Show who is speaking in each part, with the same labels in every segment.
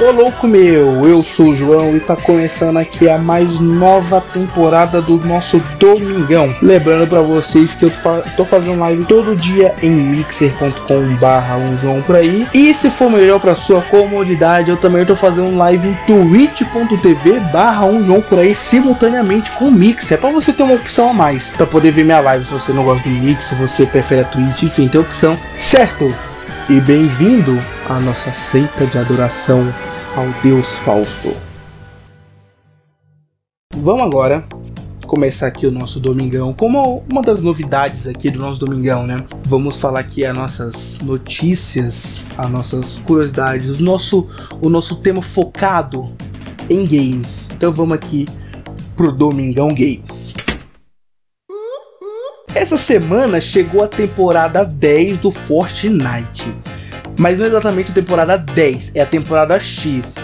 Speaker 1: Ô louco meu, eu sou o João e tá começando aqui a mais nova temporada do nosso Domingão. Lembrando para vocês que eu tô fazendo live todo dia em mixer.com barra um João por aí. E se for melhor para sua comodidade, eu também tô fazendo live em twitch.tv barra um João por aí simultaneamente com o Mixer. Pra você ter uma opção a mais para poder ver minha live se você não gosta do Mix, se você prefere a Twitch, enfim, tem opção, certo? E bem-vindo à nossa seita de adoração ao Deus Fausto. Vamos agora começar aqui o nosso domingão como uma das novidades aqui do nosso domingão, né? Vamos falar aqui as nossas notícias, as nossas curiosidades, o nosso o nosso tema focado em games. Então vamos aqui pro Domingão Games. Essa semana chegou a temporada 10 do Fortnite. Mas não é exatamente a temporada 10, é a temporada X.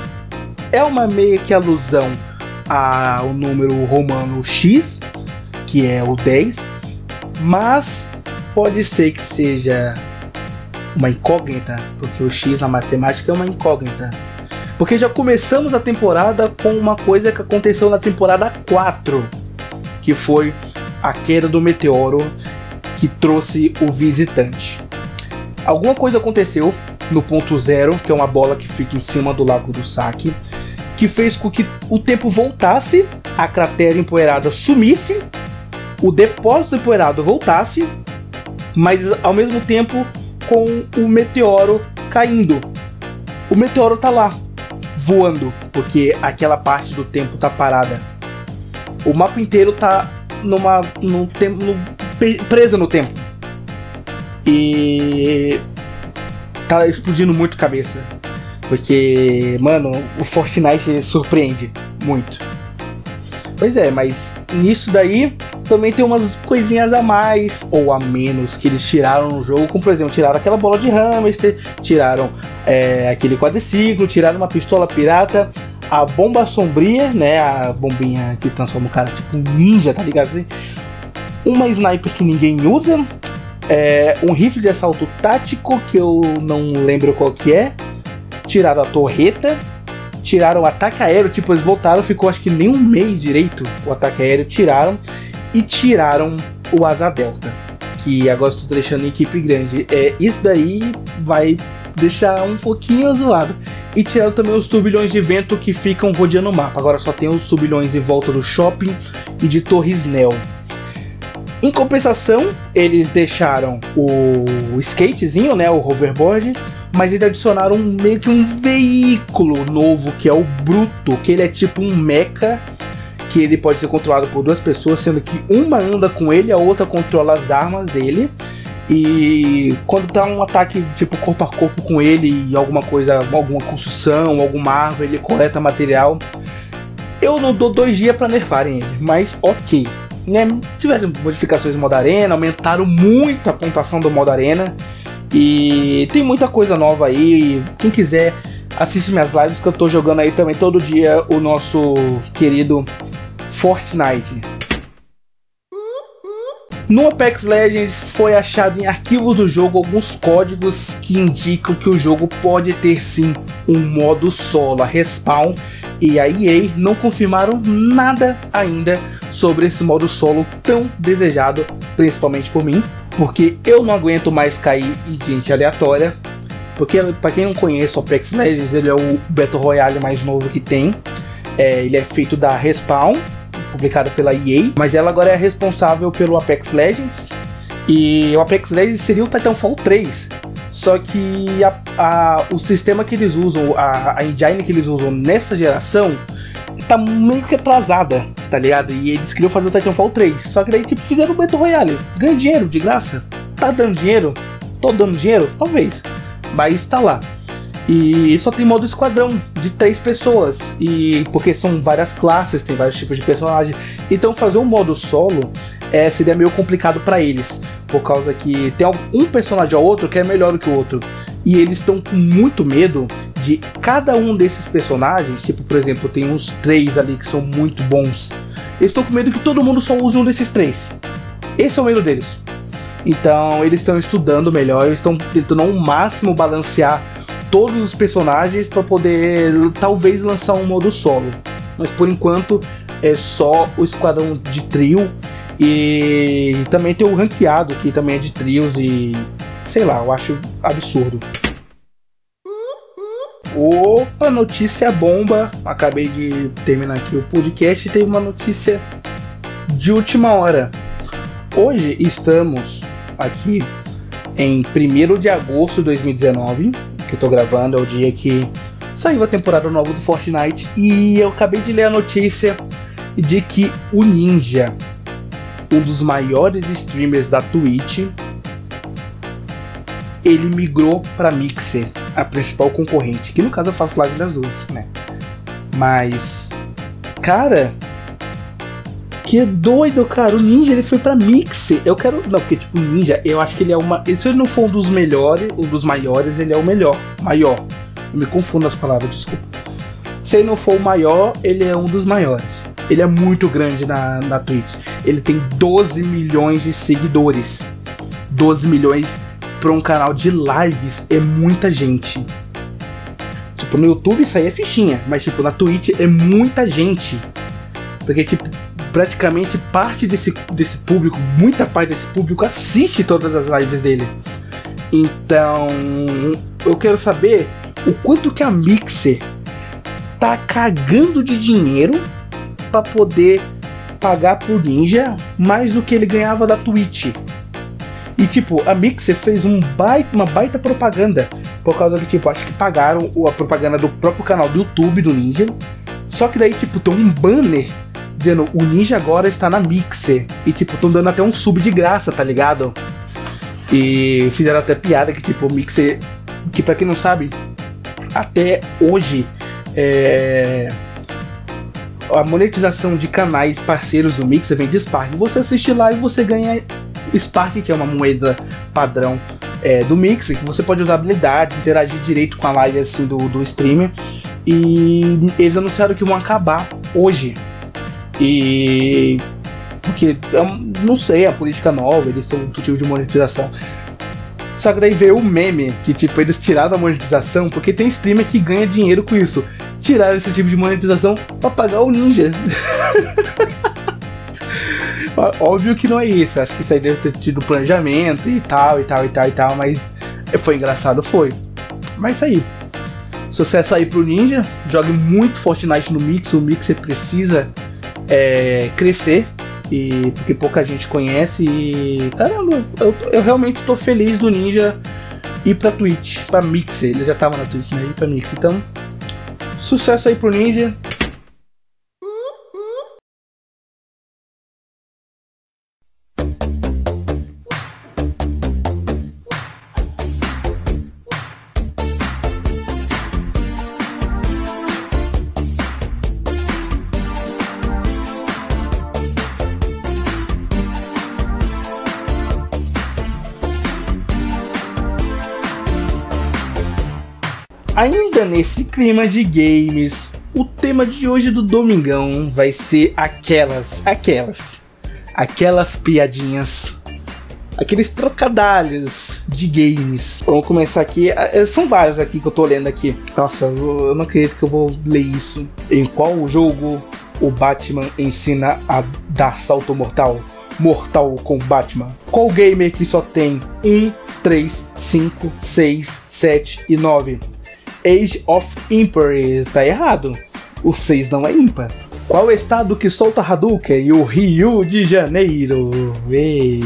Speaker 1: É uma meio que alusão ao número romano X, que é o 10, mas pode ser que seja uma incógnita, porque o X na matemática é uma incógnita. Porque já começamos a temporada com uma coisa que aconteceu na temporada 4, que foi a queda do meteoro que trouxe o visitante. Alguma coisa aconteceu no ponto zero, que é uma bola que fica em cima do lago do saque, que fez com que o tempo voltasse, a cratera empoeirada sumisse, o depósito empoeirado voltasse, mas ao mesmo tempo com o meteoro caindo. O meteoro tá lá, voando, porque aquela parte do tempo tá parada. O mapa inteiro tá numa no tempo presa no tempo. E tá explodindo muito cabeça. Porque, mano, o Fortnite surpreende muito. Pois é, mas nisso daí também tem umas coisinhas a mais ou a menos que eles tiraram no jogo, como por exemplo, tiraram aquela bola de hamster, tiraram é, aquele quadriciclo, tiraram uma pistola pirata, a bomba sombria, né, a bombinha que transforma o cara tipo ninja, tá ligado? uma sniper que ninguém usa, é, um rifle de assalto tático que eu não lembro qual que é, tiraram a torreta, tiraram o ataque aéreo, tipo, eles voltaram, ficou acho que nem um mês direito o ataque aéreo, tiraram e tiraram o asa delta, que agora estou deixando em equipe grande. É, isso daí vai deixar um pouquinho zoado. E tiraram também os turbilhões de vento que ficam rodeando o mapa. Agora só tem os turbilhões em volta do shopping e de Torres Nel. Em compensação, eles deixaram o skatezinho, né, o hoverboard, mas eles adicionaram meio que um veículo novo que é o Bruto, que ele é tipo um mecha que ele pode ser controlado por duas pessoas, sendo que uma anda com ele, a outra controla as armas dele. E quando tá um ataque tipo corpo a corpo com ele e alguma coisa, alguma construção, alguma árvore, ele coleta material. Eu não dou dois dias para nerfarem ele, mas ok né, tiveram modificações no modo arena, aumentaram muito a pontuação do modo arena. E tem muita coisa nova aí. Quem quiser, assiste minhas lives que eu tô jogando aí também todo dia o nosso querido Fortnite. No Apex Legends foi achado em arquivos do jogo alguns códigos que indicam que o jogo pode ter sim um modo solo, a Respawn e a EA não confirmaram nada ainda sobre esse modo solo tão desejado, principalmente por mim, porque eu não aguento mais cair em gente aleatória. Porque, para quem não conhece o Apex Legends, ele é o Battle Royale mais novo que tem. É, ele é feito da Respawn, publicada pela EA, mas ela agora é responsável pelo Apex Legends. E o Apex Legends seria o Titanfall 3, só que a, a, o sistema que eles usam, a, a engine que eles usam nessa geração, tá meio que atrasada, tá ligado? E eles queriam fazer o Titanfall 3. Só que daí, tipo, fizeram o Battle Royale. Ganha dinheiro de graça? Tá dando dinheiro? Tô dando dinheiro? Talvez. Mas tá lá. E só tem modo esquadrão de três pessoas. E porque são várias classes, tem vários tipos de personagem. Então fazer um modo solo é, seria meio complicado para eles por causa que tem um personagem ou outro que é melhor do que o outro. E eles estão com muito medo de cada um desses personagens, tipo, por exemplo, tem uns três ali que são muito bons. Eles estão com medo que todo mundo só use um desses três. Esse é o medo deles. Então, eles estão estudando melhor, eles estão tentando ao máximo balancear todos os personagens para poder talvez lançar um modo solo. Mas por enquanto é só o esquadrão de trio e também tem o ranqueado que também é de trios e sei lá, eu acho absurdo. Opa, notícia bomba! Acabei de terminar aqui o podcast e tem uma notícia de última hora. Hoje estamos aqui em 1 de agosto de 2019, que eu tô gravando, é o dia que saiu a temporada nova do Fortnite, e eu acabei de ler a notícia de que o Ninja, um dos maiores streamers da Twitch, ele migrou para Mixer, a principal concorrente, que no caso eu faço live das duas, né? Mas, cara, que doido, cara. O Ninja ele foi pra Mixer. Eu quero. Não, porque tipo, Ninja, eu acho que ele é uma. Se ele não for um dos melhores, um dos maiores, ele é o melhor. Maior. Eu me confundo as palavras, desculpa. Se ele não for o maior, ele é um dos maiores. Ele é muito grande na, na Twitch. Ele tem 12 milhões de seguidores. 12 milhões para um canal de lives é muita gente. Tipo, no YouTube isso aí é fichinha, mas tipo, na Twitch é muita gente. Porque, tipo, praticamente parte desse, desse público, muita parte desse público assiste todas as lives dele. Então, eu quero saber o quanto que a Mixer tá cagando de dinheiro para poder pagar pro Ninja mais do que ele ganhava da Twitch. E tipo, a Mixer fez um baita, uma baita propaganda. Por causa que, tipo, acho que pagaram a propaganda do próprio canal do YouTube do Ninja. Só que daí, tipo, tem um banner dizendo o Ninja agora está na Mixer. E tipo, estão dando até um sub de graça, tá ligado? E fizeram até piada que tipo, o Mixer. Que pra quem não sabe, até hoje é, a monetização de canais parceiros do Mixer vem de Spark. Você assiste lá e você ganha Spark, que é uma moeda padrão é, do Mixer, que você pode usar habilidades, interagir direito com a live assim, do, do streamer. E eles anunciaram que vão acabar hoje. E. Porque, não sei, a política nova, eles têm outro tipo de monetização. Só que daí veio o meme, que tipo, eles tiraram a monetização, porque tem streamer que ganha dinheiro com isso. Tiraram esse tipo de monetização pra pagar o ninja. Óbvio que não é isso, acho que isso aí deve ter tido planejamento e tal, e tal, e tal, e tal, mas foi engraçado, foi. Mas isso aí. Sucesso aí pro Ninja, jogue muito Fortnite no Mix, o Mix precisa é, crescer e porque pouca gente conhece e caramba, eu, eu realmente tô feliz do Ninja ir pra Twitch, pra Mixer, ele já tava na Twitch, né? Ir pra Mixer, então sucesso aí pro Ninja. Nesse clima de games, o tema de hoje do Domingão vai ser aquelas, aquelas, aquelas piadinhas, aqueles trocadalhos de games. Vamos começar aqui, é, são vários aqui que eu tô lendo aqui. Nossa, eu não acredito que eu vou ler isso. Em qual jogo o Batman ensina a dar salto mortal? Mortal com Batman. Qual gamer que só tem 1, 3, 5, 6, 7 e 9? Age of Empires. Tá errado. O 6 não é ímpar. Qual estado que solta Hadouken? E o Rio de Janeiro. Ei.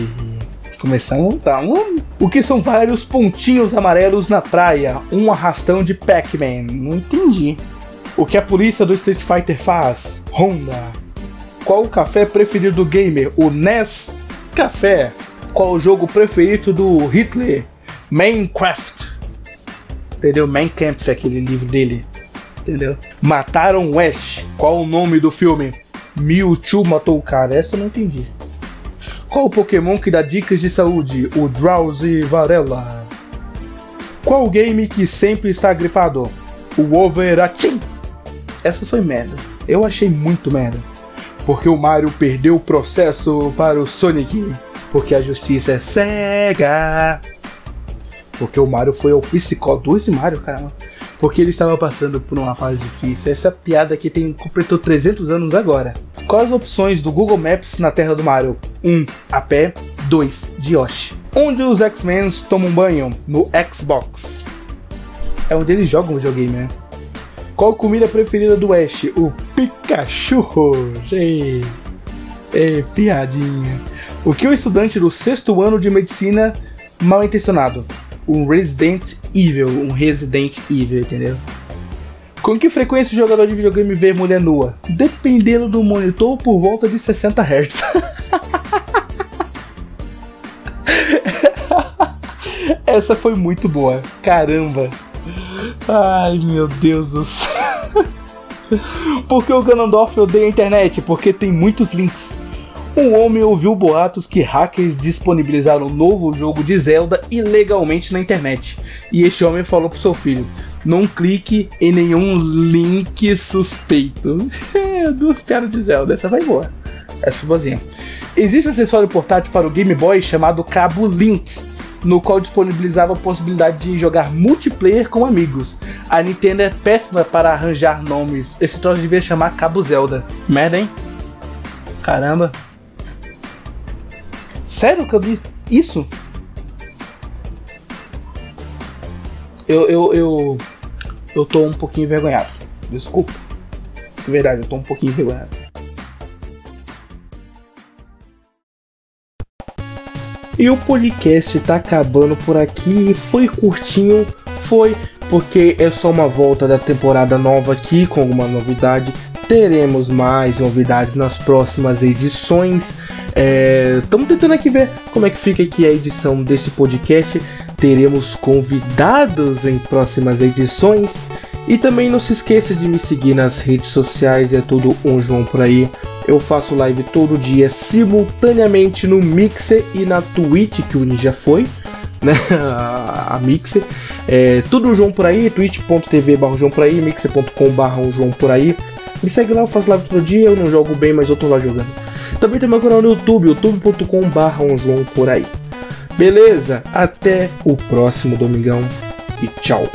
Speaker 1: Começamos, tá? O que são vários pontinhos amarelos na praia? Um arrastão de Pac-Man. Não entendi. O que a polícia do Street Fighter faz? Honda. Qual o café preferido do gamer? O NES Café. Qual o jogo preferido do Hitler? Minecraft entendeu? Mein Kampf, aquele livro dele, entendeu? Mataram Ash. Qual o nome do filme? Mewtwo matou o cara. Essa eu não entendi. Qual o Pokémon que dá dicas de saúde? O Drowsy Varela. Qual o game que sempre está gripado? O Overachin. Essa foi merda. Eu achei muito merda. Porque o Mario perdeu o processo para o Sonic. Porque a justiça é cega. Porque o Mario foi o psicólogo de Mario, caramba. Porque ele estava passando por uma fase difícil. Essa piada aqui tem completou 300 anos agora. Quais as opções do Google Maps na terra do Mario? 1. Um, a pé. 2. De Yoshi. Onde os X-Men tomam banho? No Xbox. É onde eles jogam o videogame, né? Qual a comida preferida do Ash? O Pikachu. Ei, ei, piadinha. O que o estudante do sexto ano de medicina mal intencionado? Um Resident Evil. Um Resident Evil, entendeu? Com que frequência o jogador de videogame vê mulher nua? Dependendo do monitor, por volta de 60 Hz. Essa foi muito boa. Caramba. Ai, meu Deus do céu. Por que o Ganondorf odeia a internet? Porque tem muitos links. Um homem ouviu boatos que hackers disponibilizaram um novo jogo de Zelda ilegalmente na internet. E este homem falou pro seu filho: Não clique em nenhum link suspeito. Duas piadas de Zelda, essa vai boa. Essa boazinha. Existe um acessório portátil para o Game Boy chamado Cabo Link no qual disponibilizava a possibilidade de jogar multiplayer com amigos. A Nintendo é péssima para arranjar nomes. Esse troço devia chamar Cabo Zelda. Merda, hein? Caramba. Sério que eu vi isso? Eu, eu, eu, eu tô um pouquinho envergonhado. Desculpa. De verdade, eu tô um pouquinho envergonhado. E o podcast tá acabando por aqui. Foi curtinho, foi porque é só uma volta da temporada nova aqui com alguma novidade. Teremos mais novidades nas próximas edições. Estamos é, tentando aqui ver como é que fica aqui a edição desse podcast. Teremos convidados em próximas edições. E também não se esqueça de me seguir nas redes sociais, é tudo um João por aí. Eu faço live todo dia, simultaneamente no Mixer e na Twitch, que o Ninja foi, né? a Mixer. É, tudo João por aí, twitch.tv barra João por aí, mixer.com barra João por aí. Me segue lá, eu faço live todo dia, eu não jogo bem, mas eu tô lá jogando. Também tem meu canal no YouTube, youtube.com barra João por aí. Beleza? Até o próximo domingão e tchau.